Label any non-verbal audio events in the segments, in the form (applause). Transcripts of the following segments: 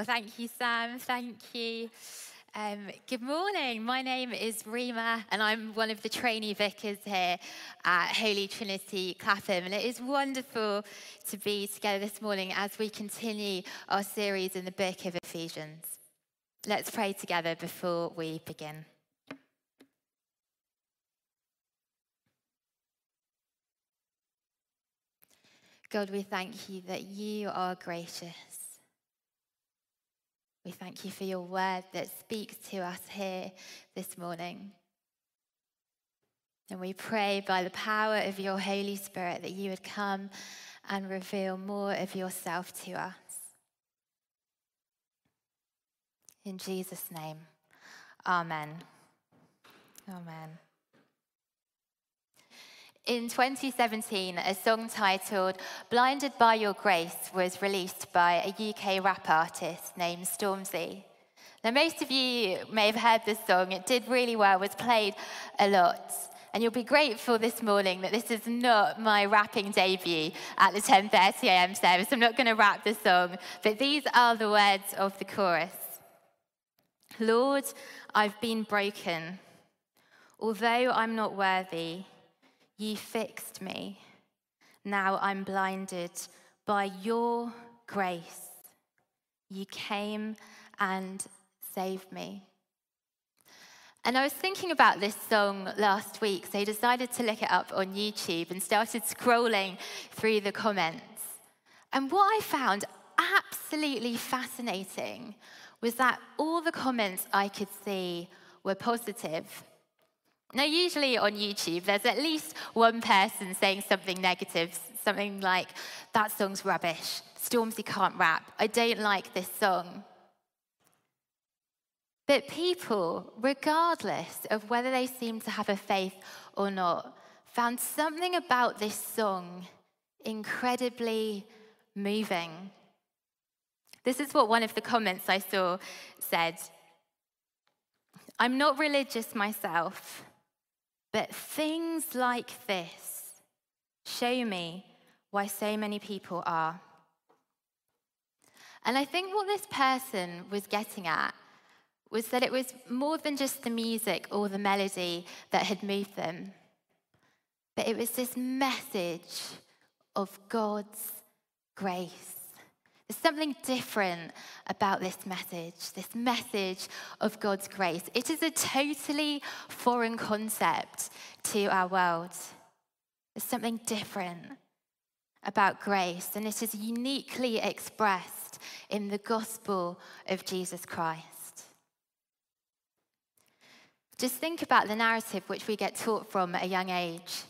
Well, thank you, Sam. Thank you. Um, good morning. My name is Rima, and I'm one of the trainee vicars here at Holy Trinity Clapham. And it is wonderful to be together this morning as we continue our series in the book of Ephesians. Let's pray together before we begin. God, we thank you that you are gracious. We thank you for your word that speaks to us here this morning. And we pray by the power of your Holy Spirit that you would come and reveal more of yourself to us. In Jesus' name, amen. Amen. In 2017, a song titled Blinded by Your Grace was released by a UK rap artist named Stormzy. Now, most of you may have heard this song. It did really well, was played a lot. And you'll be grateful this morning that this is not my rapping debut at the 10:30 a.m. service. I'm not going to rap the song, but these are the words of the chorus. Lord, I've been broken. Although I'm not worthy, Ye fixed me. Now I'm blinded by your grace. You came and saved me. And I was thinking about this song last week, so I decided to look it up on YouTube and started scrolling through the comments. And what I found absolutely fascinating was that all the comments I could see were positive. Now, usually on YouTube, there's at least one person saying something negative, something like, that song's rubbish, Stormzy can't rap, I don't like this song. But people, regardless of whether they seem to have a faith or not, found something about this song incredibly moving. This is what one of the comments I saw said I'm not religious myself, but things like this show me why so many people are. And I think what this person was getting at was that it was more than just the music or the melody that had moved them, but it was this message of God's grace. There's something different about this message, this message of God's grace. It is a totally foreign concept to our world. There's something different about grace, and it is uniquely expressed in the gospel of Jesus Christ. Just think about the narrative which we get taught from a young age.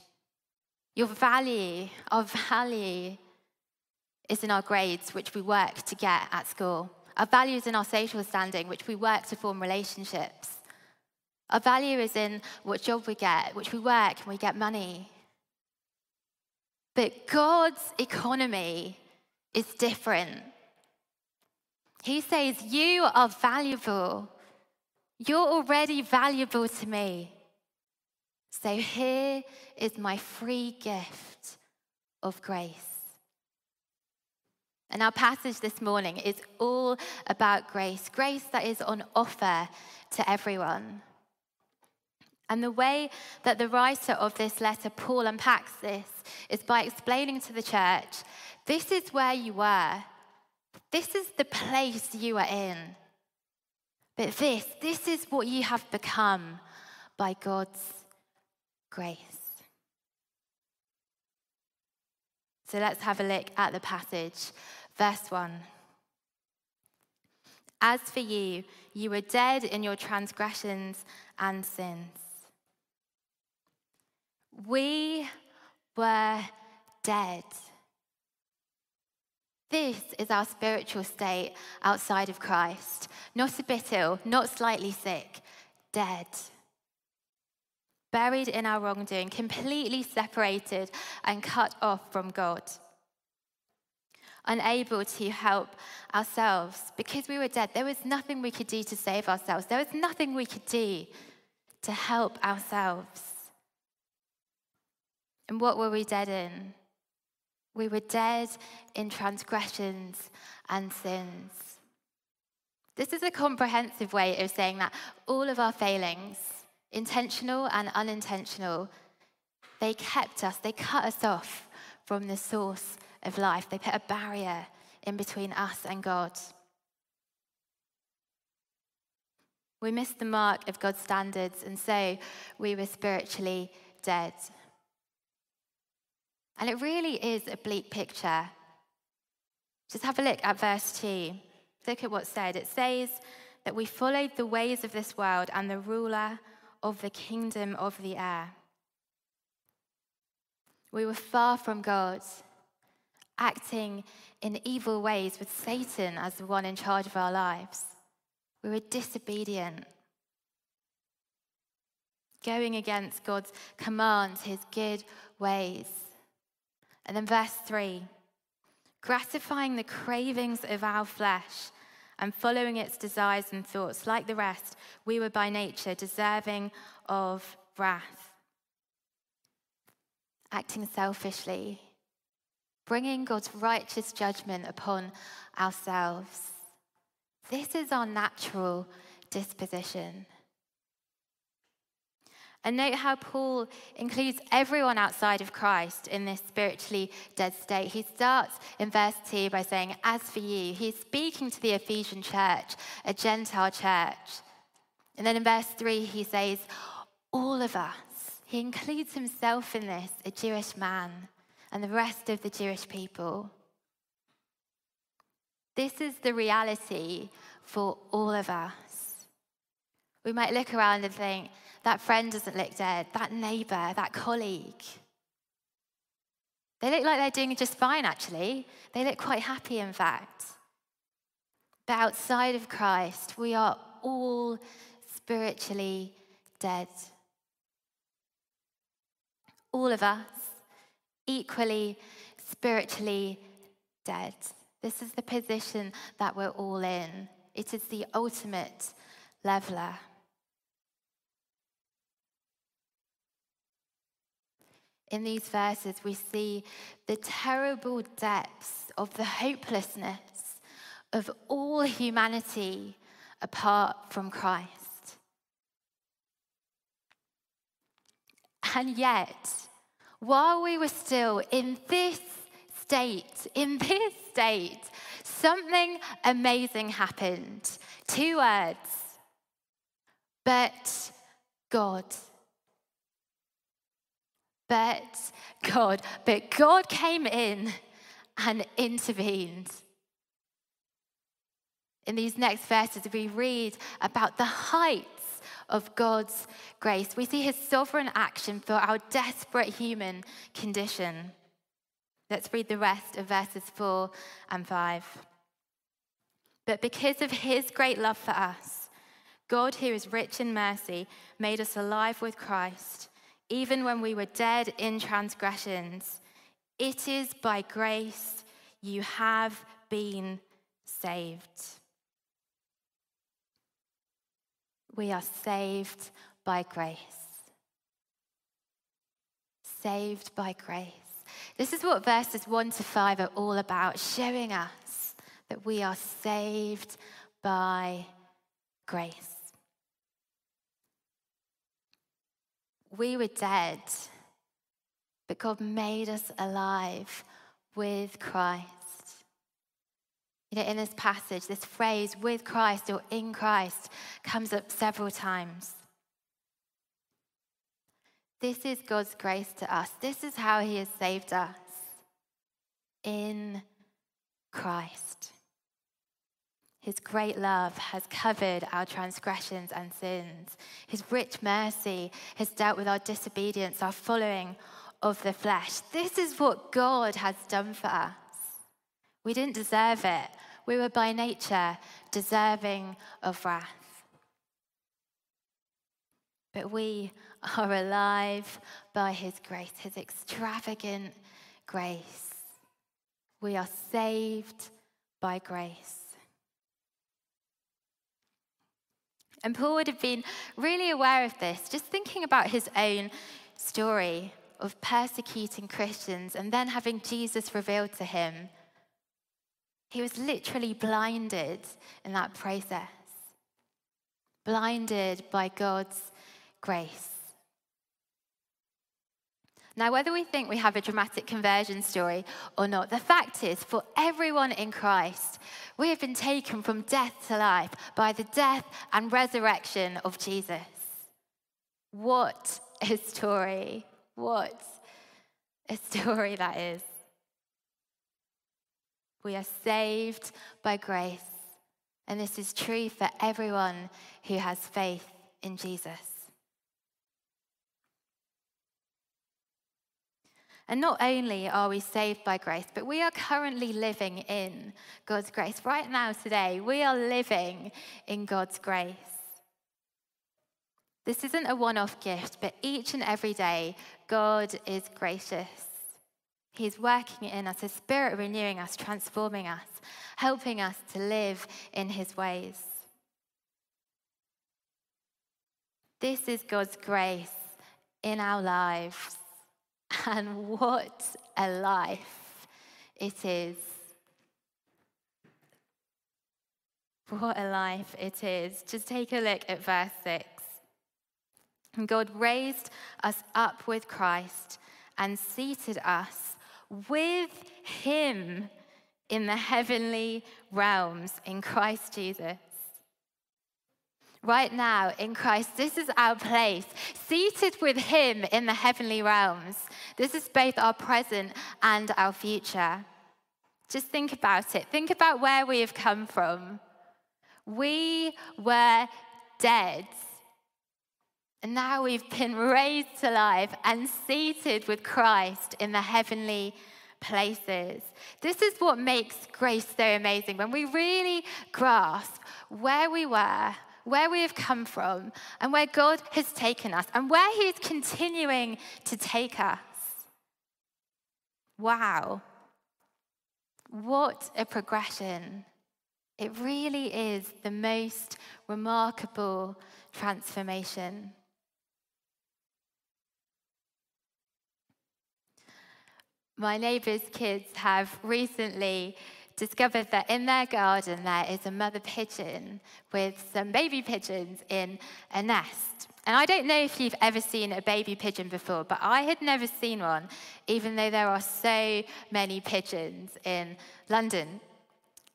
Your value, our value, is in our grades, which we work to get at school. Our value is in our social standing, which we work to form relationships. Our value is in what job we get, which we work and we get money. But God's economy is different. He says, You are valuable. You're already valuable to me. So here is my free gift of grace. And our passage this morning is all about grace, grace that is on offer to everyone. And the way that the writer of this letter, Paul, unpacks this is by explaining to the church this is where you were, this is the place you are in. But this, this is what you have become by God's grace. So let's have a look at the passage Verse 1 As for you, you were dead in your transgressions and sins. We were dead. This is our spiritual state outside of Christ. Not a bit ill, not slightly sick, dead. Buried in our wrongdoing, completely separated and cut off from God unable to help ourselves because we were dead. There was nothing we could do to save ourselves, there was nothing we could do to help ourselves. And what were we dead in? We were dead in transgressions and sins. This is a comprehensive way of saying that all of our failings, intentional and unintentional, they kept us, they cut us off from the source of life. They put a barrier in between us and God. We missed the mark of God's standards, and so we were spiritually dead. And it really is a bleak picture. Just have a look at verse 2. Look at what's said. It says that we followed the ways of this world and the ruler of the kingdom of the air. We were far from God, acting in evil ways with Satan as the one in charge of our lives. We were disobedient, going against God's commands, his good ways. And then verse 3 gratifying the cravings of our flesh and following its desires and thoughts. Like the rest, we were by nature deserving of wrath. Acting selfishly, bringing God's righteous judgment upon ourselves. This is our natural disposition. And note how Paul includes everyone outside of Christ in this spiritually dead state. He starts in verse 2 by saying, As for you, he's speaking to the Ephesian church, a Gentile church. And then in verse 3, he says, All of us. He includes himself in this, a Jewish man, and the rest of the Jewish people. This is the reality for all of us. We might look around and think, that friend doesn't look dead, that neighbor, that colleague. They look like they're doing just fine, actually. They look quite happy, in fact. But outside of Christ, we are all spiritually dead. All of us, equally spiritually dead. This is the position that we're all in. It is the ultimate leveler. in these verses, we see the terrible depths of the hopelessness of all humanity apart from Christ. And yet, while we were still in this state, in this state, something amazing happened. Two words, but God but God. But God came in and intervened. In these next verses, we read about the of God's grace. We see his sovereign action for our desperate human condition. Let's read the rest of verses 4 and 5. But because of his great love for us, God, who is rich in mercy, made us alive with Christ even when we were dead in transgressions. It is by grace you have been saved. We are saved by grace. Saved by grace. This is what verses 1 to 5 are all about, showing us that we are saved by grace. We were dead, but God made us alive with Christ. You know, in this passage, this phrase, with Christ or in Christ, comes up several times. This is God's grace to us. This is how He has saved us in Christ. His great love has covered our transgressions and sins. His rich mercy has dealt with our disobedience, our following of the flesh. This is what God has done for us. We didn't deserve it. We were by nature deserving of wrath. But we are alive by His grace, His extravagant grace. We are saved by grace. And Paul would have been really aware of this, just thinking about his own story of persecuting Christians and then having Jesus revealed to him. He was literally blinded in that process, blinded by God's grace. Now, whether we think we have a dramatic conversion story or not, the fact is, for everyone in Christ, we have been taken from death to life by the death and resurrection of Jesus. What a story! What a story that is. We are saved by grace, and this is true for everyone who has faith in Jesus. And not only are we saved by grace, but we are currently living in God's grace. Right now, today, we are living in God's grace. This isn't a one off gift, but each and every day, God is gracious. He's working in us, His Spirit renewing us, transforming us, helping us to live in His ways. This is God's grace in our lives. (laughs) And what a life it is. What a life it is. Just take a look at verse 6. God raised us up with Christ and seated us with him in the heavenly realms in Christ Jesus right now in Christ. This is our place, seated with Him in the heavenly realms. This is both our present and our future. Just think about it. Think about where we have come from. We were dead. And now we've been raised to life and seated with Christ in the heavenly places. This is what makes grace so amazing. When we really grasp where we were, where we have come from, and where God has taken us, and where He is continuing to take us. Wow. What a progression. It really is the most remarkable transformation. My neighbour's kids have recently discovered that in their garden there is a mother pigeon with some baby pigeons in a nest. And I don't know if you've ever seen a baby pigeon before, but I had never seen one, even though there are so many pigeons in London.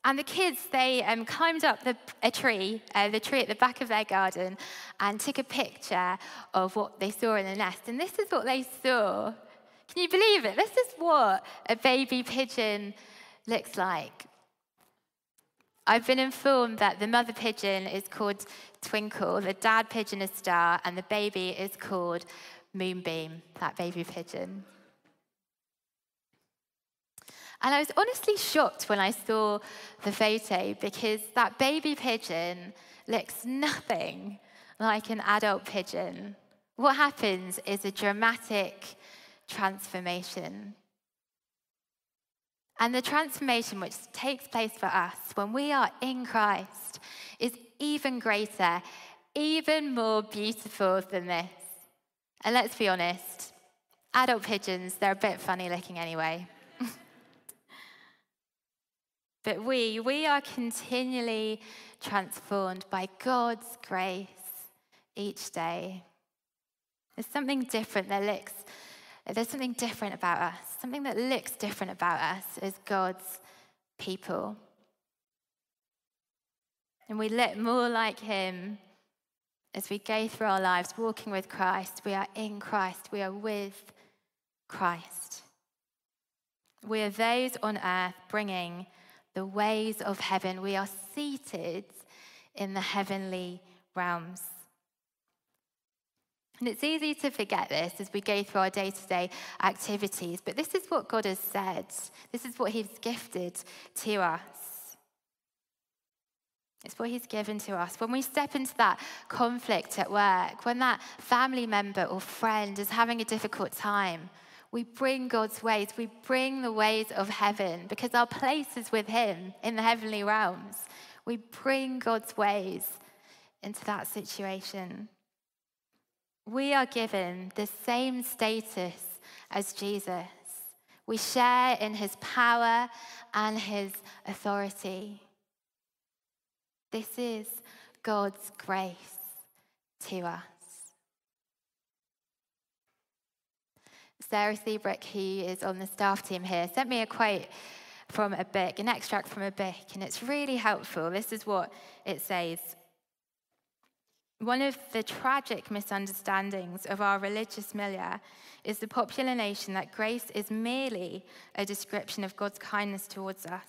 And the kids, they um, climbed up the, a tree, uh, the tree at the back of their garden, and took a picture of what they saw in the nest. And this is what they saw. Can you believe it? This is what a baby pigeon looks like. I've been informed that the mother pigeon is called Twinkle, the dad pigeon is Star, and the baby is called Moonbeam, that baby pigeon. And I was honestly shocked when I saw the photo because that baby pigeon looks nothing like an adult pigeon. What happens is a dramatic transformation. And the transformation which takes place for us when we are in Christ is even greater, even more beautiful than this. And let's be honest, adult pigeons, they're a bit funny looking anyway. (laughs) but we, we are continually transformed by God's grace each day. There's something different that looks there's something different about us, something that looks different about us as God's people. And we look more like Him as we go through our lives walking with Christ. We are in Christ, we are with Christ. We are those on earth bringing the ways of heaven. We are seated in the heavenly realms. And it's easy to forget this as we go through our day to day activities, but this is what God has said. This is what He's gifted to us. It's what He's given to us. When we step into that conflict at work, when that family member or friend is having a difficult time, we bring God's ways. We bring the ways of heaven because our place is with Him in the heavenly realms. We bring God's ways into that situation we are given the same status as Jesus. We share in his power and his authority. This is God's grace to us. Sarah Seabrook, who is on the staff team here, sent me a quote from a book, an extract from a book, and it's really helpful. This is what it says. One of the tragic misunderstandings of our religious milieu is the popular notion that grace is merely a description of God's kindness towards us.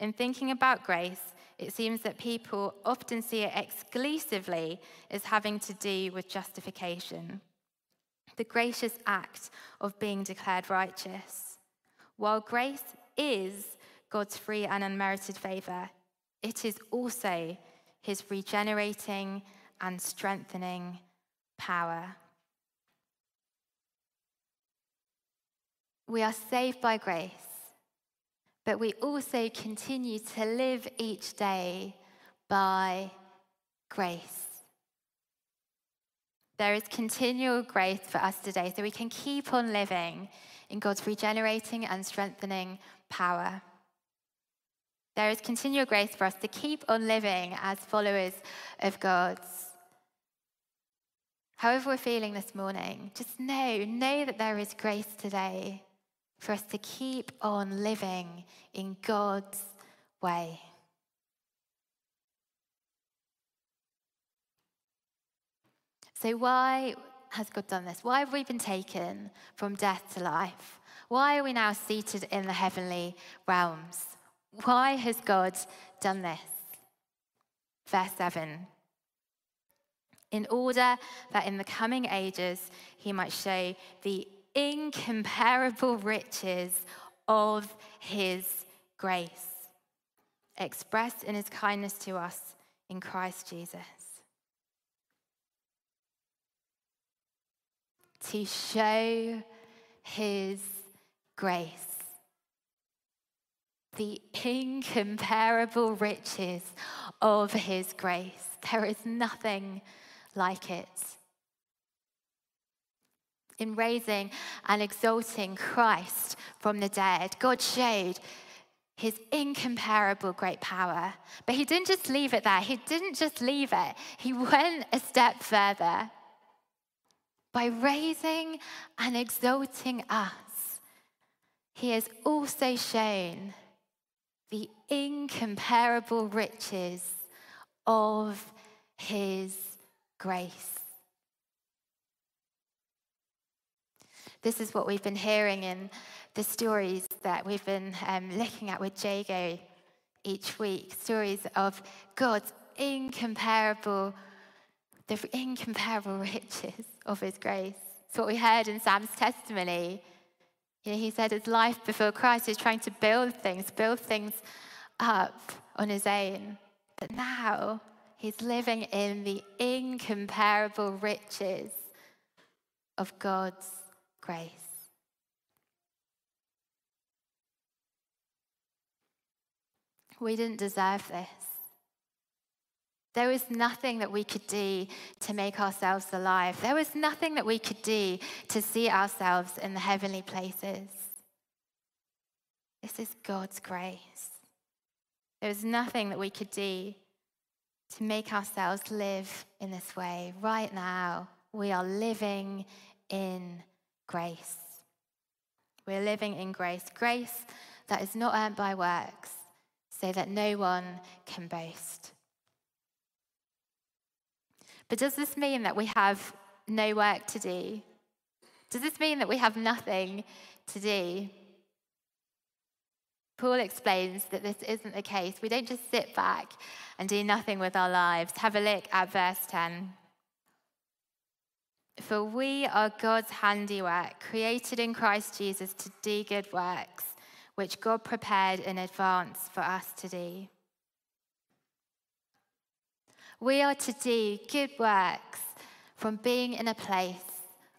In thinking about grace, it seems that people often see it exclusively as having to do with justification, the gracious act of being declared righteous. While grace is God's free and unmerited favor, it is also his regenerating and strengthening power. We are saved by grace, but we also continue to live each day by grace. There is continual grace for us today, so we can keep on living in God's regenerating and strengthening power. There is continual grace for us to keep on living as followers of God's. However, we're feeling this morning, just know, know that there is grace today for us to keep on living in God's way. So, why has God done this? Why have we been taken from death to life? Why are we now seated in the heavenly realms? Why has God done this? Verse 7 in order that in the coming ages he might show the incomparable riches of his grace, expressed in his kindness to us in Christ Jesus. To show his grace, the incomparable riches of his grace. There is nothing like it. In raising and exalting Christ from the dead, God showed his incomparable great power. But he didn't just leave it there, he didn't just leave it, he went a step further. By raising and exalting us, he has also shown the incomparable riches of his grace. This is what we've been hearing in the stories that we've been um, looking at with Jago each week stories of God's incomparable, the incomparable (laughs) riches of his grace. It's what we heard in Sam's testimony. You know, he said his life before Christ, he was trying to build things, build things up on his own. But now He's living in the incomparable riches of God's grace. We didn't deserve this. There was nothing that we could do to make ourselves alive. There was nothing that we could do to see ourselves in the heavenly places. This is God's grace. There was nothing that we could do to make ourselves live in this way. Right now, we are living in grace. We're living in grace. Grace that is not earned by works, so that no one can boast. But does this mean that we have no work to do? Does this mean that we have nothing to do? Paul explains that this isn't the case. We don't just sit back and do nothing with our lives. Have a look at verse 10. For we are God's handiwork, created in Christ Jesus to do good works, which God prepared in advance for us to do. We are to do good works from being in a place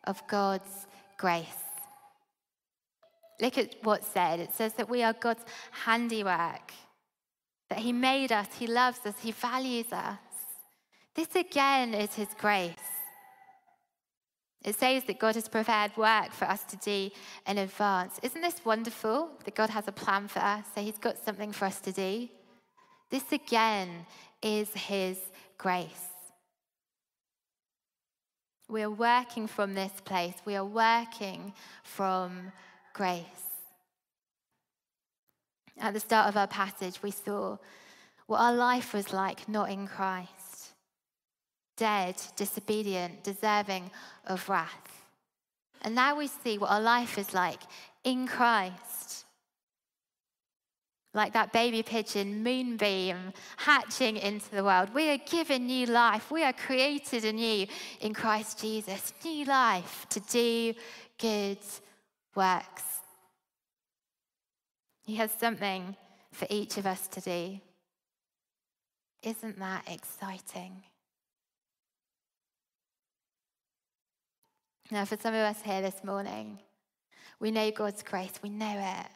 of God's grace. Look at what's said. It says that we are God's handiwork, that He made us, He loves us, He values us. This again is His grace. It says that God has prepared work for us to do in advance. Isn't this wonderful that God has a plan for us? So He's got something for us to do. This again is His grace. We are working from this place, we are working from grace. At the start of our passage, we saw what our life was like not in Christ dead, disobedient, deserving of wrath. And now we see what our life is like in Christ. Like that baby pigeon moonbeam hatching into the world. We are given new life. We are created anew in Christ Jesus. New life to do good works. He has something for each of us to do. Isn't that exciting? Now, for some of us here this morning, we know God's grace, we know it,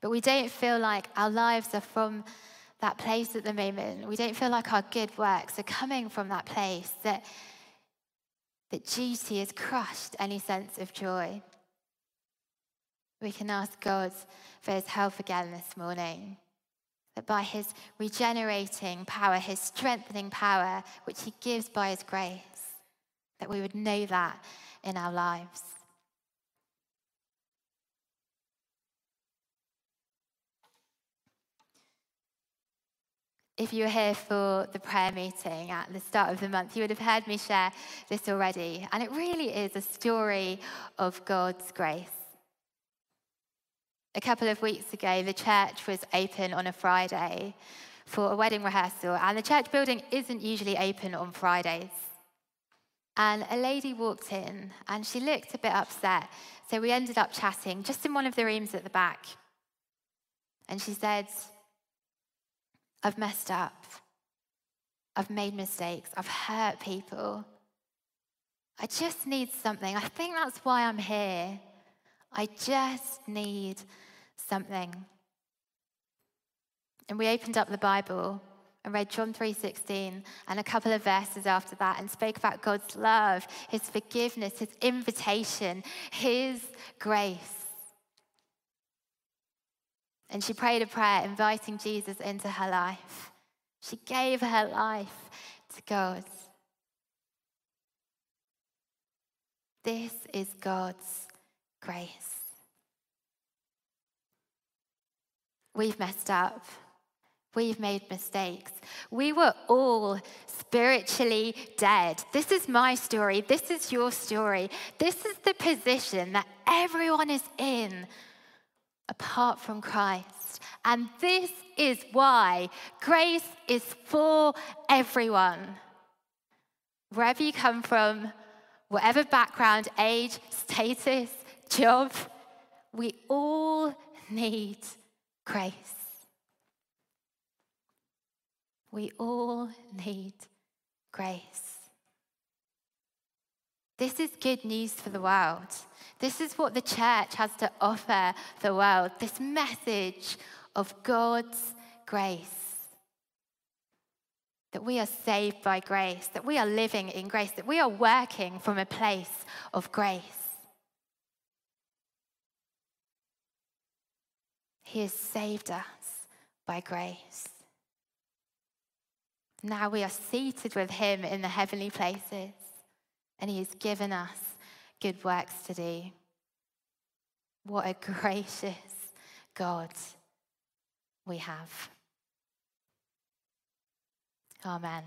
but we don't feel like our lives are from that place at the moment. We don't feel like our good works are coming from that place, that, that duty has crushed any sense of joy. We can ask God for his help again this morning. That by his regenerating power, his strengthening power, which he gives by his grace, that we would know that in our lives. If you were here for the prayer meeting at the start of the month, you would have heard me share this already. And it really is a story of God's grace. A couple of weeks ago, the church was open on a Friday for a wedding rehearsal, and the church building isn't usually open on Fridays. And a lady walked in and she looked a bit upset. So we ended up chatting just in one of the rooms at the back. And she said, I've messed up. I've made mistakes. I've hurt people. I just need something. I think that's why I'm here. I just need something. And we opened up the Bible and read John 3:16 and a couple of verses after that and spoke about God's love, his forgiveness, his invitation, his grace. And she prayed a prayer inviting Jesus into her life. She gave her life to God. This is God's grace. We've messed up. We've made mistakes. We were all spiritually dead. This is my story. This is your story. This is the position that everyone is in apart from Christ. And this is why grace is for everyone. Wherever you come from, whatever background, age, status, job, we all need grace. We all need grace. This is good news for the world. This is what the church has to offer the world this message of God's grace. That we are saved by grace, that we are living in grace, that we are working from a place of grace. He has saved us by grace. Now we are seated with him in the heavenly places, and he has given us good works to do. What a gracious God we have. Amen.